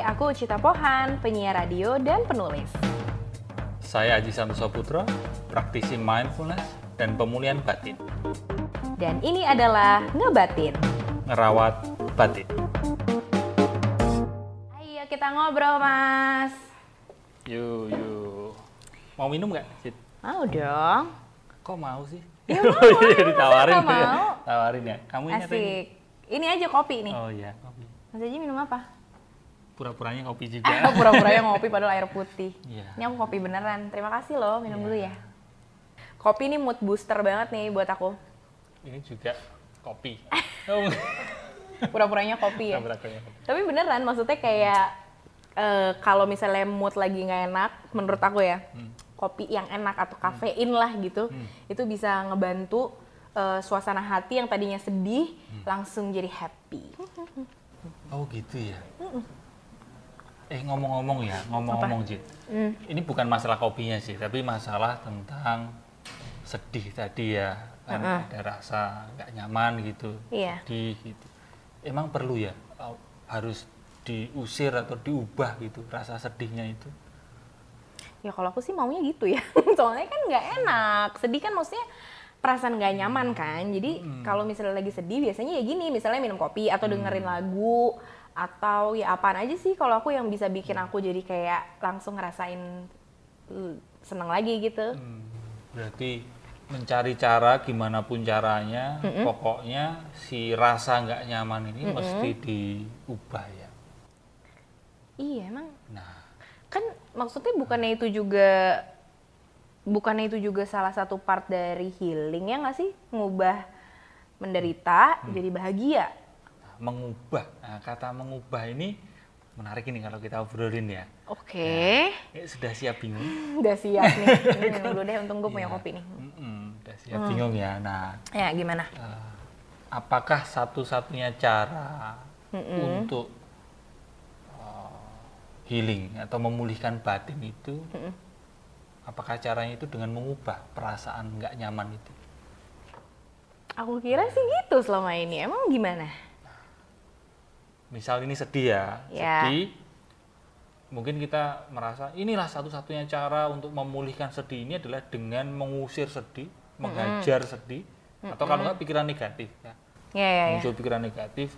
Hai, aku Cita Pohan, penyiar radio dan penulis. Saya Aji Samso Putra, praktisi mindfulness dan pemulihan batin. Dan ini adalah Ngebatin. Ngerawat batin. Ayo kita ngobrol, Mas. Yuk, yuk. Mau minum nggak, Cid? Mau dong. Kok mau sih? Ya mau, Iya, ditawarin ya. mau? Tawarin ya. Kamu? Asik. Ini aja kopi nih. Oh iya, kopi. Mas Aji minum apa? Pura-puranya Oh, juga. pura-puranya ngopi padahal air putih. Iya. Ini aku kopi beneran. Terima kasih loh, minum Iya. dulu ya. Kopi ini mood booster banget nih buat aku. Ini juga kopi. Pura-puranya kopi ya. pura-puranya kopi. Tapi beneran, maksudnya kayak eh, kalau misalnya mood lagi nggak enak, menurut aku ya, Hmm. kopi yang enak atau kafein lah gitu, itu bisa ngebantu eh, suasana hati yang tadinya sedih Hmm. langsung jadi happy. Oh gitu ya. Eh ngomong-ngomong ya, ngomong-ngomong Cid. Hmm. Ini bukan masalah kopinya sih, tapi masalah tentang sedih tadi ya. Kan ada rasa nggak nyaman gitu, Iya. sedih gitu. Emang perlu ya uh, harus diusir atau diubah gitu rasa sedihnya itu? Ya kalau aku sih maunya gitu ya, soalnya kan nggak enak. Sedih kan maksudnya perasaan nggak nyaman kan. Jadi kalau misalnya lagi sedih biasanya ya gini, misalnya minum kopi atau dengerin lagu atau ya apaan aja sih kalau aku yang bisa bikin aku jadi kayak langsung ngerasain uh, seneng lagi gitu. Hmm, berarti mencari cara gimana pun caranya, pokoknya si rasa nggak nyaman ini mesti diubah ya. Iya emang Nah, kan maksudnya bukannya itu juga bukannya itu juga salah satu part dari healing ya nggak sih ngubah menderita jadi bahagia. Mengubah. Nah, kata mengubah ini menarik ini kalau kita obrolin ya. Oke, Eh, sudah siap bingung? udah siap nih. Minum dulu deh, untung gue punya Iya. kopi nih. Mm-mm, udah siap bingung ya. Nah, Ya gimana? eh, apakah satu-satunya cara untuk eh, healing atau memulihkan batin itu, apakah caranya itu dengan mengubah perasaan nggak nyaman itu? Aku kira sih gitu selama ini. Emang gimana? Misal ini sedih ya, Ya. sedih. Mungkin kita merasa inilah satu-satunya cara untuk memulihkan sedih ini adalah dengan mengusir sedih, menghajar sedih, atau kalau nggak pikiran negatif ya. Ya ya ya. Muncul pikiran negatif.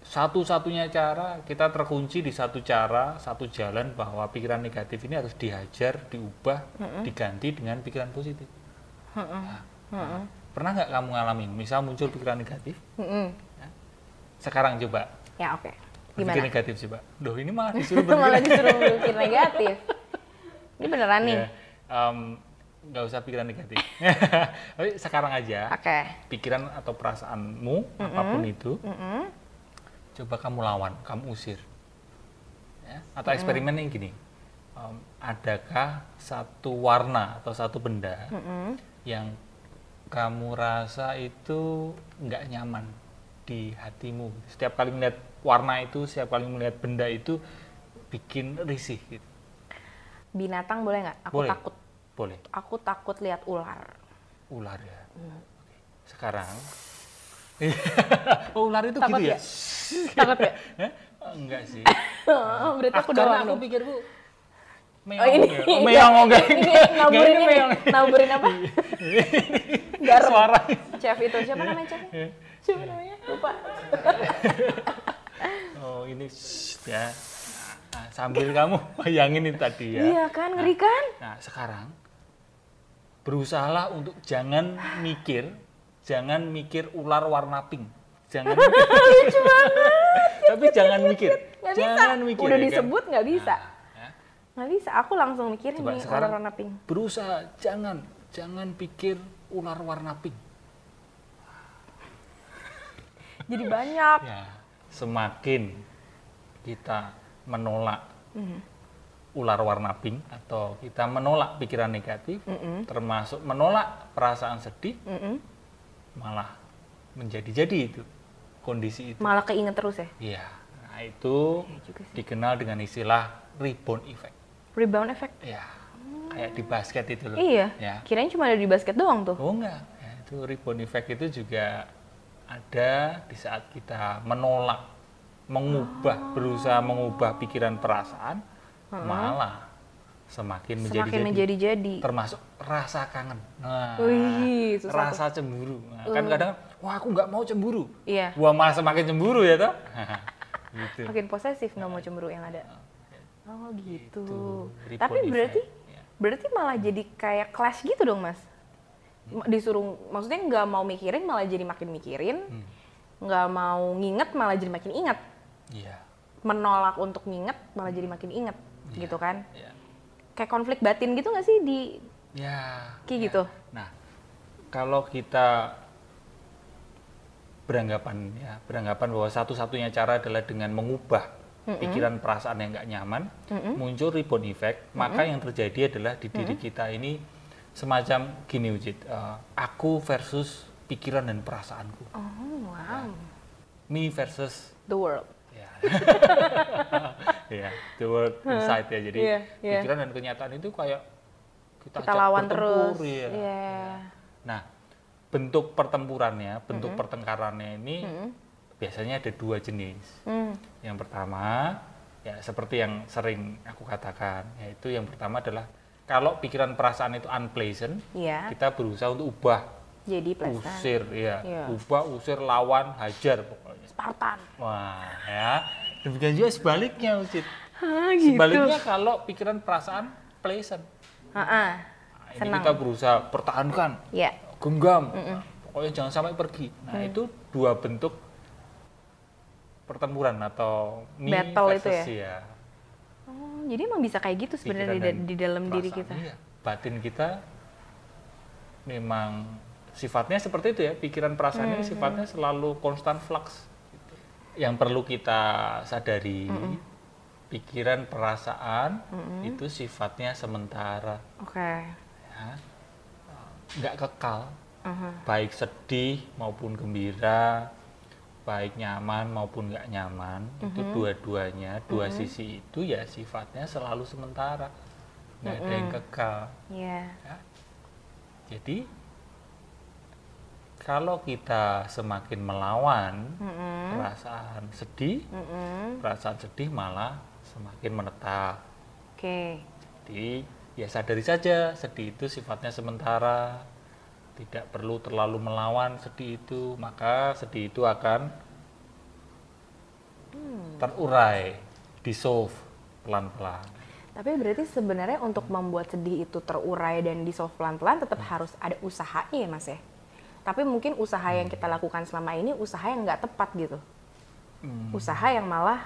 Satu-satunya cara kita terkunci di satu cara, satu jalan bahwa pikiran negatif ini harus dihajar, diubah, diganti dengan pikiran positif. Nah, nah, pernah nggak kamu ngalamin, misal muncul pikiran negatif, Mm-mm. sekarang coba Ya oke. Berpikir Gimana? negatif sih pak. Duh ini malah disuruh Malah berpikir. disuruh berpikir negatif. Ini beneran nih. Ya, em, nggak usah pikiran negatif. Tapi sekarang aja Oke. pikiran atau perasaanmu apa pun itu, Mm-mm. coba kamu lawan, kamu usir. Ya, Atau eksperimen yang gini, em, adakah satu warna atau satu benda Mm-mm. yang kamu rasa itu nggak nyaman di hatimu? Setiap kali melihat warna itu, setiap kali melihat benda itu bikin risih gitu. Binatang boleh nggak? Aku Boleh. takut. Boleh. Aku takut lihat ular. Ular ya. Hmm. Oke. Sekarang. oh, ular itu Takut gitu ya? ya? Takut ya? Hah? Oh, enggak sih. Berarti aku Ah, karena doang aku dong. pikir bu meong Oh ini, ya. Oh, meong oh, enggak. ini naburin ini, naburin apa? Garam. Suara. Chef itu siapa namanya chef? Siapa namanya? Lupa. Oh, ini shh, ya. Nah, sambil kamu bayangin itu tadi ya. Iya kan, ngeri kan? Nah, sekarang berusahalah untuk jangan mikir, jangan mikir ular warna pink. Jangan mikir. Tapi jangan mikir. Bisa. jangan mikir. Udah ya kan? disebut nggak bisa. Nah, ya. Nggak bisa. Aku langsung mikirin Coba nih sekarang ular warna pink. berusaha jangan jangan pikir ular warna pink. Jadi banyak. Ya, semakin kita menolak ular warna pink atau kita menolak pikiran negatif, termasuk menolak perasaan sedih, Mm-mm. malah menjadi-jadi itu kondisi itu. Malah keinget terus ya. Iya, nah itu Iya sih. dikenal dengan istilah rebound effect. Rebound effect. Ya, kayak di basket itu loh. Iya. Ya. Kirain cuma ada di basket doang tuh. Oh enggak, ya, itu rebound effect itu juga ada di saat kita menolak mengubah, berusaha mengubah pikiran perasaan, malah semakin menjadi Semakin menjadi-jadi. termasuk rasa kangen. Nah, Wih, rasa cemburu. Nah, kan kadang wah aku nggak mau cemburu. Iya. Wah malah semakin cemburu ya toh. gitu. Makin posesif nggak mau cemburu yang ada. Oh gitu. Rebound Tapi berarti Ya. berarti malah jadi kayak clash gitu dong mas. Disuruh, maksudnya nggak mau mikirin malah jadi makin mikirin, Hmm. nggak mau nginget malah jadi makin inget, Iya. menolak untuk nginget malah jadi makin inget, gitu kan? Iya. Kayak konflik batin gitu nggak sih di Ya. kayak ya. gitu? Nah, kalau kita beranggapan ya, beranggapan bahwa satu-satunya cara adalah dengan mengubah pikiran perasaan yang nggak nyaman, muncul rebound effect, maka yang terjadi adalah di diri kita ini semacam gini Ujit, eh, aku versus pikiran dan perasaanku, Oh wow, me versus the world. ya, ya, the world inside ya. Jadi Iya, iya. pikiran dan kenyataan itu kayak kita, Kita lawan terus. ya. Iya. Nah, bentuk pertempurannya, bentuk pertengkarannya ini biasanya ada dua jenis. Hmm. Yang pertama, ya seperti yang sering aku katakan, yaitu yang pertama adalah kalau pikiran perasaan itu unpleasant, Iya. kita berusaha untuk ubah, Jadi pleasant. usir, ya, Iya. ubah, usir, lawan, hajar pokoknya. Spartan. Wah, ya. Demikian juga sebaliknya, Ucit. Gitu. Sebaliknya kalau pikiran perasaan pleasant, Ah, ah. nah, ini Senang. kita berusaha pertahankan, Ya. genggam, pokoknya jangan sampai pergi. Nah Mm. itu dua bentuk pertempuran atau Battle itu ya? ya, Oh, jadi emang bisa kayak gitu sebenarnya di, di dalam diri kita. Iya, batin kita memang sifatnya seperti itu ya, pikiran perasaannya Mm-hmm. sifatnya selalu konstan flux. gitu. Yang perlu kita sadari, Mm-hmm. pikiran perasaan itu sifatnya sementara, Oke. ya. nggak kekal. Aha. baik sedih maupun gembira, baik nyaman maupun nggak nyaman, itu dua-duanya, dua sisi itu ya sifatnya selalu sementara, nggak ada yang kekal. Iya. ya. Jadi kalau kita semakin melawan Mm-mm. perasaan sedih, Mm-mm. perasaan sedih malah semakin menetap. Oke. Jadi ya sadari saja sedih itu sifatnya sementara, tidak perlu terlalu melawan sedih itu, maka sedih itu akan terurai, dissolve pelan-pelan. Tapi berarti sebenarnya untuk membuat sedih itu terurai dan dissolve pelan-pelan tetap Hmm. harus ada usahanya ya mas ya. Tapi mungkin usaha yang kita lakukan selama ini usaha yang nggak tepat gitu. Hmm. Usaha yang malah,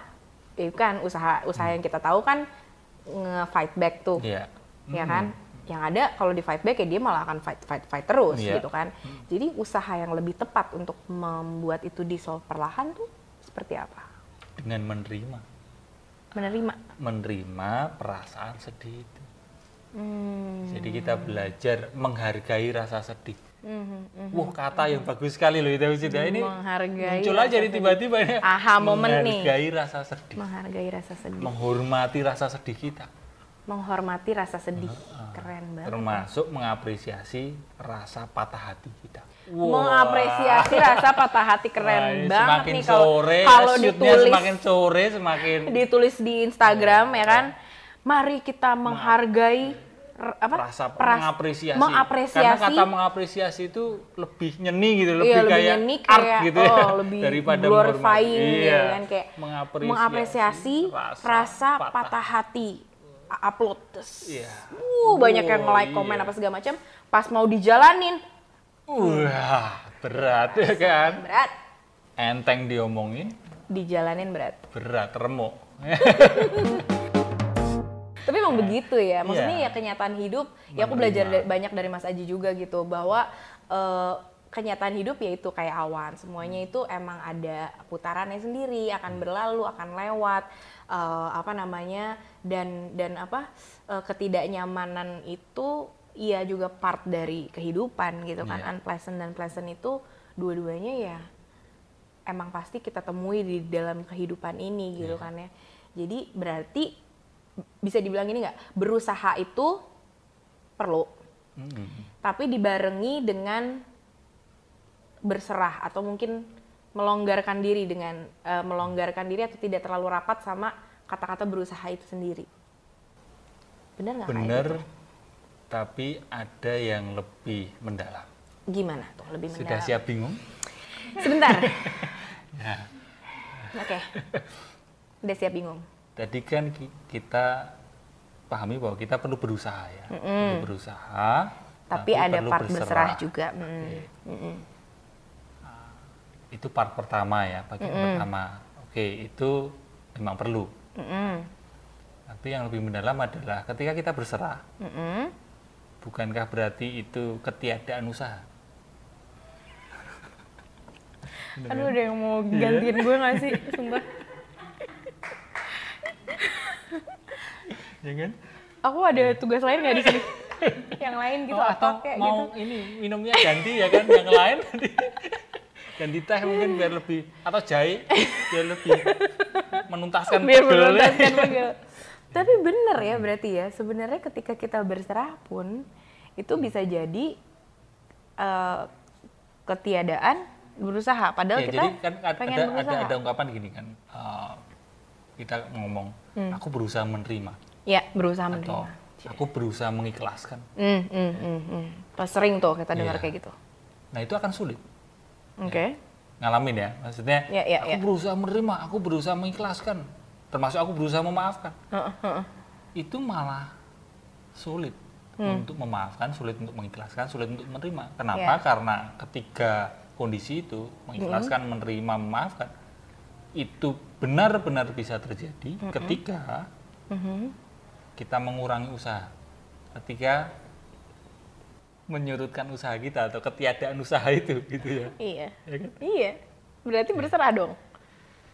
ya kan usaha usaha yang kita tahu kan nge-fight back tuh, Iya. ya kan? Yang ada kalau di fight back ya dia malah akan fight fight fight terus Iya. gitu kan. Jadi usaha yang lebih tepat untuk membuat itu dissolve perlahan tuh seperti apa? Dengan menerima, Menerima. menerima perasaan sedih itu. Hmm. Jadi kita belajar menghargai rasa sedih. Mhm, Wah kata yang bagus sekali loh itu sudah ini Menghargai muncul aja nih tiba-tiba ini. Aha, momen nih. menghargai rasa sedih, Menghargai rasa sedih. menghormati rasa sedih kita. Menghormati rasa sedih. Keren banget. termasuk mengapresiasi rasa patah hati kita. Mengapresiasi rasa patah hati Wah, keren ini banget semakin nih kalau sore, kalau ditulis semakin sore semakin ditulis di Instagram ya kan. Mari kita menghargai apa? rasa Peras- mengapresiasi. mengapresiasi. Karena kata mengapresiasi itu lebih nyeni gitu, lebih Iya, lebih kayak nyeni, art kayak, gitu ya, oh, lebih daripada glorifying gitu Iya, kan kayak mengapresiasi, mengapresiasi rasa, patah, hati. Upload terus. Iya. Uh, banyak yang like, komen apa segala macam. Pas mau dijalanin, Wah, berat ya kan? berat. Enteng diomongin, Dijalanin berat. berat remuk. Tapi emang begitu ya, maksudnya Iya. ya kenyataan hidup. Ya aku belajar banyak dari Mas Aji juga gitu bahwa eh, kenyataan hidup ya itu kayak awan. Semuanya itu emang ada putarannya sendiri, akan berlalu, akan lewat. eh, apa namanya dan dan apa eh, ketidaknyamanan itu iya juga part dari kehidupan gitu kan. Iya. Unpleasant dan pleasant itu dua-duanya ya emang pasti kita temui di dalam kehidupan ini gitu kan ya. Jadi berarti bisa dibilang ini nggak berusaha itu perlu, Mm. tapi dibarengi dengan berserah atau mungkin melonggarkan diri dengan eh, melonggarkan diri atau tidak terlalu rapat sama kata-kata berusaha itu sendiri. Benar nggak? Benar, gitu? tapi ada yang lebih mendalam. Gimana tuh lebih Sudah mendalam? siap bingung? Sebentar. Ya. Oke. Udah siap bingung. Tadi kan ki- kita pahami bahwa kita perlu berusaha ya, perlu berusaha. Tapi, ada perlu part berserah juga. Mm. Oke. Mm-mm. Itu part pertama ya, bagian pertama. Oke, itu memang perlu. Mm-mm. Tapi yang lebih mendalam adalah ketika kita berserah, Mm-mm. bukankah berarti itu ketiadaan usaha? Aduh ada yang mau gantiin gue gak sih? Sumpah. Ya kan? Aku ada tugas lain gak di sini? yang lain gitu Oh, atau kayak mau gitu? ini minumnya ganti ya kan yang lain ganti teh mungkin biar lebih atau jahe biar lebih menuntaskan Biar menuntaskan pegel. Tapi bener ya berarti ya sebenarnya ketika kita berserah pun itu bisa jadi eh, ketiadaan berusaha. Padahal Ya, kita jadi kan ada, pengen ada, berusaha. ada, ada ungkapan gini kan eh, kita ngomong aku berusaha menerima Ya berusaha atau menerima. aku berusaha mengikhlaskan Hmm, hmm, hmm, hmm. Sering tuh kita dengar Iya. kayak gitu. nah itu akan sulit Oke. ngalamin ya maksudnya Ya, ya, aku ya. berusaha menerima aku berusaha mengikhlaskan termasuk aku berusaha memaafkan Heeh, heeh. itu malah sulit Hmm. untuk memaafkan, sulit untuk mengikhlaskan, sulit untuk menerima. Kenapa? Ya. Karena ketiga kondisi itu mengikhlaskan, Hmm. menerima, memaafkan itu benar-benar bisa terjadi Hmm. ketika Mhm. kita mengurangi usaha, ketika menyurutkan usaha kita atau ketiadaan usaha itu, gitu ya. Iya. Ya kan? Iya. Berarti berserah dong.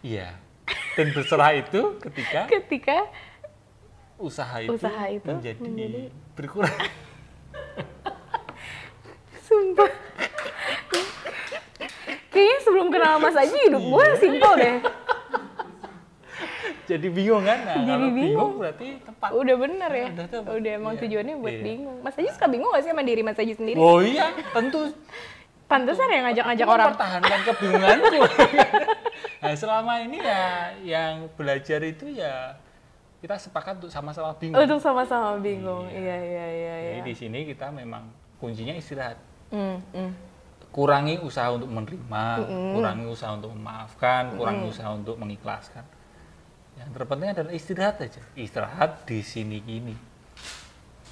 Iya. Dan berserah itu ketika Ketika usaha itu, Usaha itu menjadi, menjadi- berkurang. Sumpah. Kayaknya sebelum kenal Mas Aji hidup gue simpel deh. Jadi bingung kan? Nah, Jadi kalau bingung. bingung. berarti tepat. Udah bener ya. Udah tuh. Udah emang Iya. tujuannya buat Iya. bingung. Mas Aji suka bingung gak sih sama diri Mas Aji sendiri? Oh iya, tentu. Pantesan ya ngajak-ngajak orang. mempertahankan kebingunganku. nah, selama ini ya yang belajar itu ya kita sepakat untuk sama-sama bingung. Untuk sama-sama bingung. Iya, iya, iya. Jadi iya. di sini kita memang kuncinya istirahat. Hmm, hmm. Kurangi usaha untuk menerima, kurangi usaha untuk memaafkan, kurangi usaha untuk mengikhlaskan. Yang terpenting adalah istirahat aja. Istirahat di sini gini.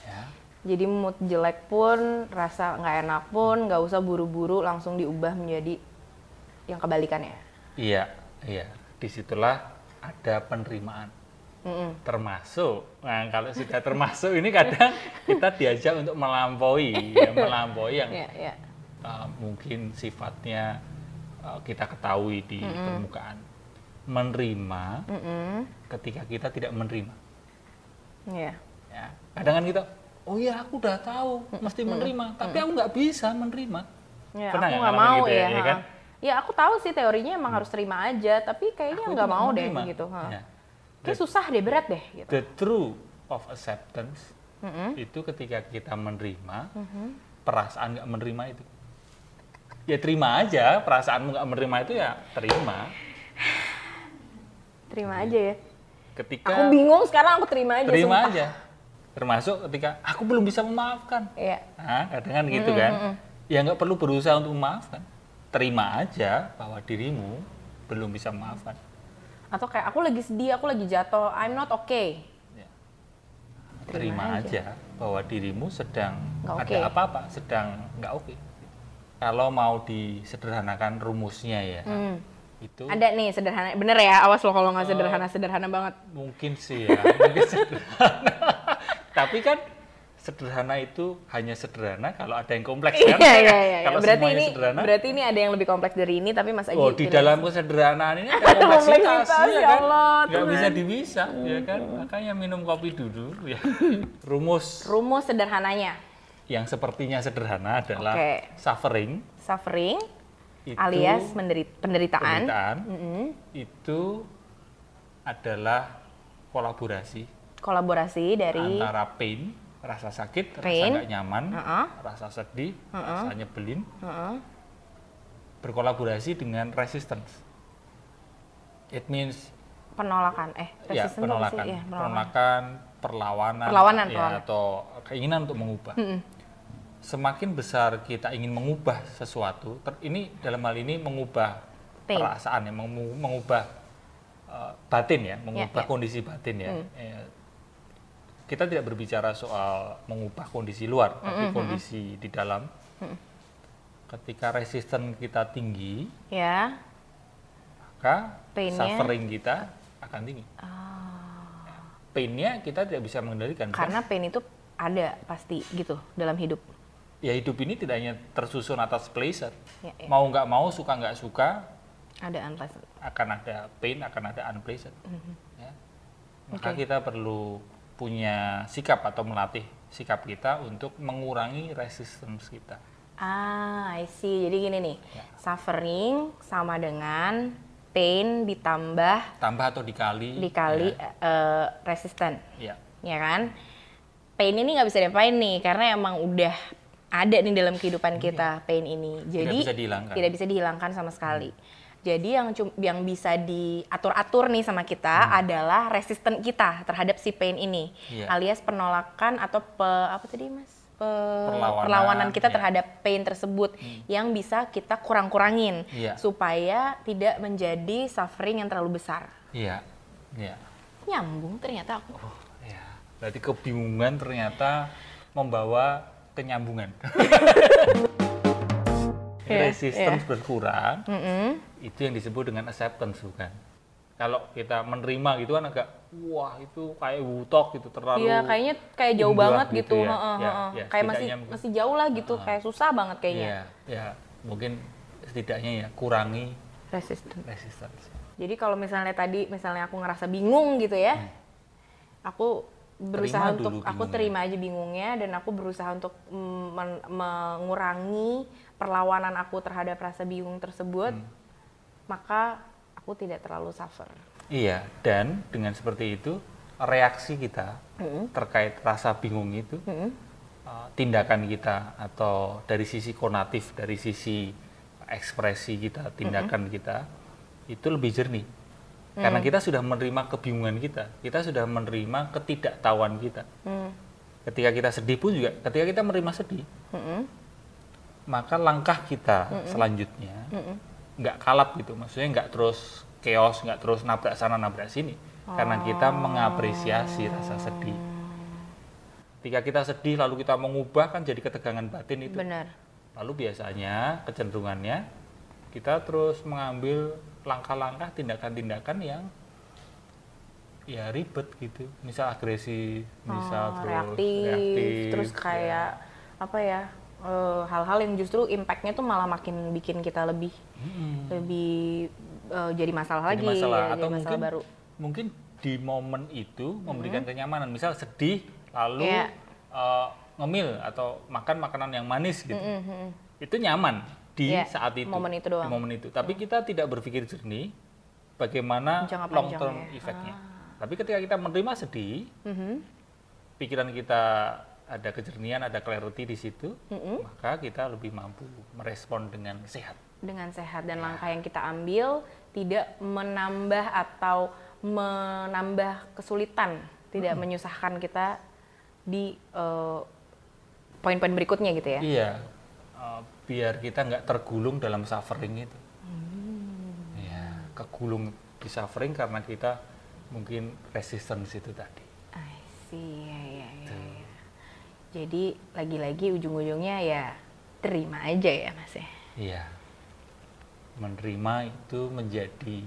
Ya. Jadi mood jelek pun, rasa nggak enak pun, nggak usah buru-buru langsung diubah menjadi yang kebalikannya. Iya, iya. Di situlah ada penerimaan. Mm-mm. Termasuk, nah kalau sudah termasuk ini kadang kita diajak untuk melampaui, ya, melampaui yang Iya, iya. uh, mungkin sifatnya uh, kita ketahui di permukaan. Menerima Mm-mm. ketika kita tidak menerima. Iya. Ya. Kadang kan kita, oh iya aku udah tahu mesti menerima, tapi aku nggak bisa menerima. Ya, Pernah aku nggak mau gitu ya, ya. ya ha. kan? Ya aku tahu sih teorinya emang harus terima aja, tapi kayaknya nggak mau deh menerima. gitu. ha. Ya. Kayak susah deh, berat deh gitu. The true of acceptance Mm-mm. itu ketika kita menerima Mhm. perasaan nggak menerima itu ya terima aja perasaanmu nggak menerima itu ya terima Terima aja ya. ketika Aku bingung sekarang aku terima aja. terima sumpah. aja termasuk ketika aku belum bisa memaafkan Iya. nah kadang kan gitu kan ya nggak perlu berusaha untuk memaafkan terima aja bahwa dirimu belum bisa memaafkan Atau kayak aku lagi sedih, aku lagi jatuh, I'm not okay. Ya. Terima terima, aja. aja. bahwa dirimu sedang Nggak ada oke. apa-apa sedang nggak oke kalau mau disederhanakan rumusnya ya Hmm. Itu. Ada nih sederhana, bener ya, awas loh kalau nggak sederhana, sederhana banget. mungkin sih ya mungkin sederhana. Tapi kan sederhana itu hanya sederhana kalau ada yang kompleks kan? Iya, iya, iya. kalau Berarti semuanya ini, sederhana. berarti ini ada yang lebih kompleks dari ini, tapi Mas Aji oh di dalam kesederhanaan ini ada kompleksitas kompleksitas, ya ya kan? Allah, bisa dipisah ya kan? Makanya minum kopi dulu ya. Rumus. Rumus sederhananya, yang sepertinya sederhana adalah Oke. suffering. Suffering itu alias penderitaan. penderitaan Mm-mm. itu adalah kolaborasi Kolaborasi dari antara pain rasa sakit Pain. rasa nggak nyaman Uh-uh. rasa sedih rasa nyebelin Heeh. berkolaborasi dengan resistance. It means penolakan eh ya apa sih? penolakan, Iya, penolakan. penolakan, perlawanan, Perlawanan, ya, perlawanan. atau keinginan untuk mengubah. Semakin besar kita ingin mengubah sesuatu, ter- ini dalam hal ini mengubah Pain. perasaan ya, mengu- mengubah uh, batin ya, mengubah ya. kondisi batin ya. Hmm. Ya, Kita tidak berbicara soal mengubah kondisi luar, tapi kondisi di dalam. Ketika resisten kita tinggi, ya maka Pain-nya? suffering kita akan tinggi. Pain-nya kita tidak bisa mengendalikan. kan? karena pain itu ada pasti gitu dalam hidup ya hidup ini tidak hanya tersusun atas pleasure. Ya, ya. Mau nggak mau, suka nggak suka, ada unpleasant akan ada pain, akan ada unpleasant. Mhm. Ya. Maka Oke. kita perlu punya sikap atau melatih sikap kita untuk mengurangi resistance kita. ah I see jadi gini nih Ya. suffering sama dengan pain ditambah Tambah atau dikali. dikali eh, resisten Ya. ya kan pain ini nggak bisa diapain nih karena emang udah ada nih dalam kehidupan kita pain ini jadi Iya. bisa dihilangkan. tidak bisa dihilangkan sama sekali jadi yang yang bisa diatur-atur nih sama kita adalah resisten kita terhadap si pain ini Iya. alias penolakan atau pe- apa tadi mas Pe- Perlawanan, perlawanan kita ya. terhadap pain tersebut yang bisa kita kurang-kurangin Iya. supaya tidak menjadi suffering yang terlalu besar Iya. Iya. nyambung ternyata aku Oh, ya. Berarti kebingungan ternyata membawa kenyambungan. Iya, Resistance berkurang, Mm-mm. itu yang disebut dengan acceptance bukan? Kalau kita menerima gitu kan agak wah itu kayak wutok gitu terlalu Iya, kayaknya kayak jauh banget gitu gitu. ya. Heeh, Ya, ya, kayak masih setidaknya- masih jauh lah gitu, kayak susah banget kayaknya. Iya, ya mungkin setidaknya ya kurangi Resisten. resistance. Jadi kalau misalnya tadi misalnya aku ngerasa bingung gitu ya. Aku berusaha Hmm. Terima untuk aku bingungnya. terima aja bingungnya dan aku berusaha untuk mm, men- mengurangi perlawanan aku terhadap rasa bingung tersebut. Hmm. Maka aku tidak terlalu suffer. Iya, dan dengan seperti itu reaksi kita Mm-mm. terkait rasa bingung itu Mm-mm. uh, tindakan kita atau dari sisi konatif, dari sisi ekspresi kita, tindakan kita itu lebih jernih. Karena kita sudah menerima kebingungan kita, kita sudah menerima ketidaktahuan kita. Mm. Ketika kita sedih pun juga, ketika kita menerima sedih, Mm-mm. maka langkah kita selanjutnya Mm-mm. nggak kalap gitu, maksudnya nggak terus chaos, nggak terus nabrak sana nabrak sini, karena kita mengapresiasi rasa sedih. Ketika kita sedih lalu kita mengubah kan jadi ketegangan batin itu. Benar. Lalu biasanya kecenderungannya kita terus mengambil langkah-langkah tindakan-tindakan yang ya ribet gitu. Misal agresi, misal Oh, terus reaktif, reaktif, terus ya. kayak apa ya eh, hal-hal yang justru impactnya tuh malah makin bikin kita lebih Mm-mm. lebih eh, jadi masalah Jadi lagi masalah ya, atau jadi masalah mungkin baru mungkin di momen itu memberikan kenyamanan. Misal sedih lalu Iya. eh, ngemil atau makan makanan yang manis gitu. Mhm. Itu nyaman di Iya, saat itu. momen itu doang. Di momen itu. Tapi kita tidak berpikir jernih bagaimana Jangka long term effect-nya. Tapi ketika kita menerima sedih, Mhm. pikiran kita ada kejernihan, ada clarity di situ, Mhm. maka kita lebih mampu merespon dengan sehat. dengan sehat dan langkah yang kita ambil tidak menambah atau menambah kesulitan tidak menyusahkan kita di eh, poin-poin berikutnya gitu ya Iya, eh, biar kita nggak tergulung dalam suffering itu. Hmm. Iya, kegulung di suffering karena kita mungkin resistance itu tadi. I see, ya, ya, ya, ya. Jadi lagi-lagi ujung-ujungnya ya terima aja ya mas ya. Iya, menerima itu menjadi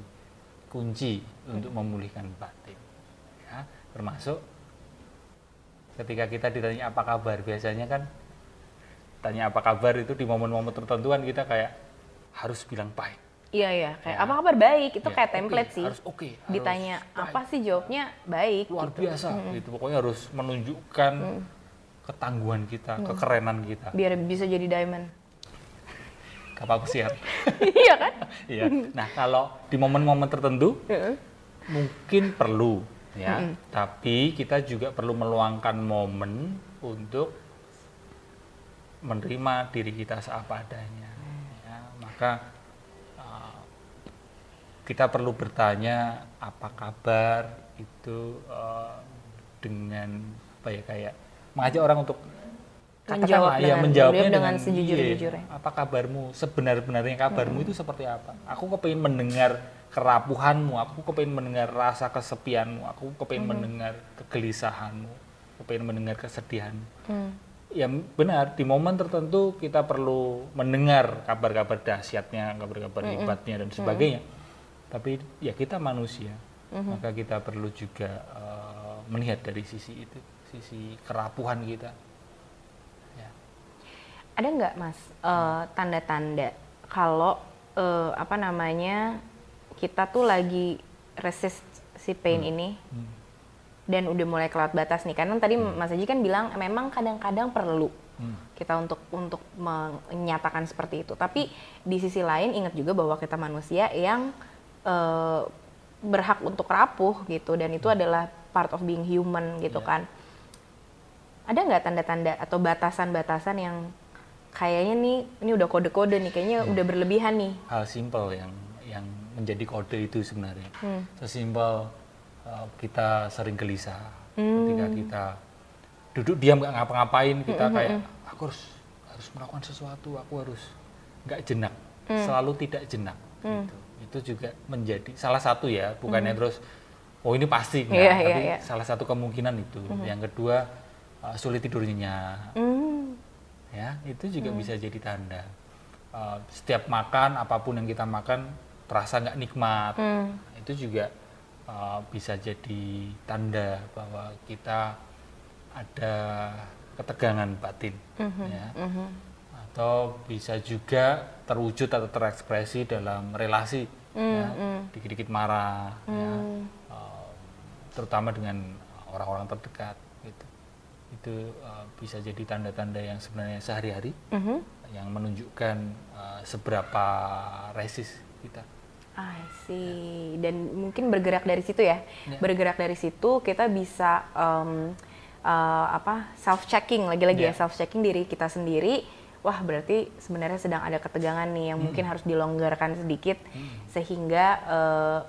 kunci untuk memulihkan batin. Ya, termasuk ketika kita ditanya apa kabar, biasanya kan tanya apa kabar itu di momen-momen tertentu kan kita kayak harus bilang baik. Iya iya, kayak Ya. apa kabar baik itu Ya, kayak template sih. Harus oke. harus Ditanya baik, apa sih jawabnya baik. luar gitu. biasa gitu. Pokoknya harus menunjukkan ketangguhan kita, kekerenan kita. Biar bisa jadi diamond. Kapal pesiar. iya kan? Iya. Nah, kalau di momen-momen tertentu mungkin perlu ya tapi kita juga perlu meluangkan momen untuk menerima diri kita seapa adanya ya, maka kita perlu bertanya apa kabar itu uh, dengan apa ya kayak mengajak orang untuk Menjawab katakanlah, ya, menjawabnya menjawab dengan dengan sejujur-jujurnya. iya, apa kabarmu sebenar-benarnya kabarmu itu seperti apa aku kepingin mendengar kerapuhanmu aku kepingin mendengar rasa kesepianmu aku kepingin mendengar kegelisahanmu kepingin mendengar kesedihanmu Hmm. Ya benar. Di momen tertentu kita perlu mendengar kabar-kabar dahsyatnya kabar-kabar hebatnya dan sebagainya. Tapi ya kita manusia maka kita perlu juga eh, melihat dari sisi itu sisi kerapuhan kita. Ya. Ada nggak mas eh, tanda-tanda kalau eh, apa namanya kita tuh lagi resist si pain ini? Hmm. Dan udah mulai kelewat batas nih. Karena tadi Mas Aji kan bilang memang kadang-kadang perlu Hmm. kita untuk untuk menyatakan seperti itu. Tapi di sisi lain ingat juga bahwa kita manusia yang eh, berhak untuk rapuh gitu. Dan itu adalah part of being human gitu Iya. kan. Ada nggak tanda-tanda atau batasan-batasan yang kayaknya nih ini udah kode-kode nih kayaknya udah berlebihan nih? Hal simpel yang yang menjadi kode itu sebenarnya. Hmm. sesimpel uh, kita sering gelisah. Ketika kita duduk diam nggak ngapa-ngapain kita kayak aku harus harus melakukan sesuatu aku harus nggak jenak selalu tidak jenak gitu. itu juga menjadi salah satu ya bukannya terus oh ini pasti nggak Iya, iya, tapi iya. salah satu kemungkinan itu. Yang kedua uh, sulit tidur nyenyak. Hmm. ya itu juga bisa jadi tanda. Uh, setiap makan apa pun yang kita makan terasa nggak nikmat. Hmm. itu juga uh, bisa jadi tanda bahwa kita ada ketegangan batin ya. Mhm. atau bisa juga terwujud atau terekspresi dalam relasi ya. Dikit-dikit marah ya. Uh, terutama dengan orang-orang terdekat gitu. Itu uh, bisa jadi tanda-tanda yang sebenarnya sehari-hari Mhm. yang menunjukkan uh, seberapa resis kita I see. Dan mungkin bergerak dari situ ya. Ya. Bergerak dari situ kita bisa um, uh, apa self checking lagi-lagi ya Ya. self checking diri kita sendiri. Wah berarti sebenarnya sedang ada ketegangan nih yang mungkin harus dilonggarkan sedikit sehingga uh,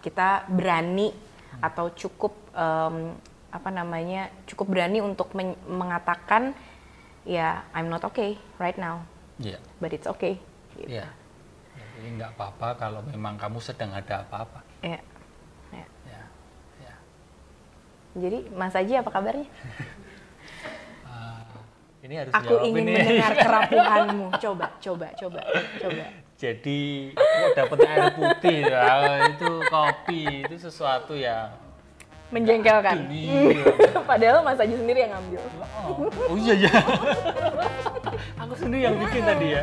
kita berani atau cukup um, apa namanya cukup berani untuk men- mengatakan ya I'm not okay right now, ya but it's okay. Gitu. ya jadi nggak apa-apa kalau memang kamu sedang ada apa-apa Ya. Ya. ya ya Jadi Mas Aji apa kabarnya? Ah, ini harus Aku ingin ini. mendengar kerapuhanmu. Coba, coba, coba, coba. jadi aku dapet air putih ya, itu kopi itu sesuatu yang Menjengkelkan. Iya. Padahal Mas Aji sendiri yang ngambil. oh, oh iya ya aku sendiri yang bikin tadi ya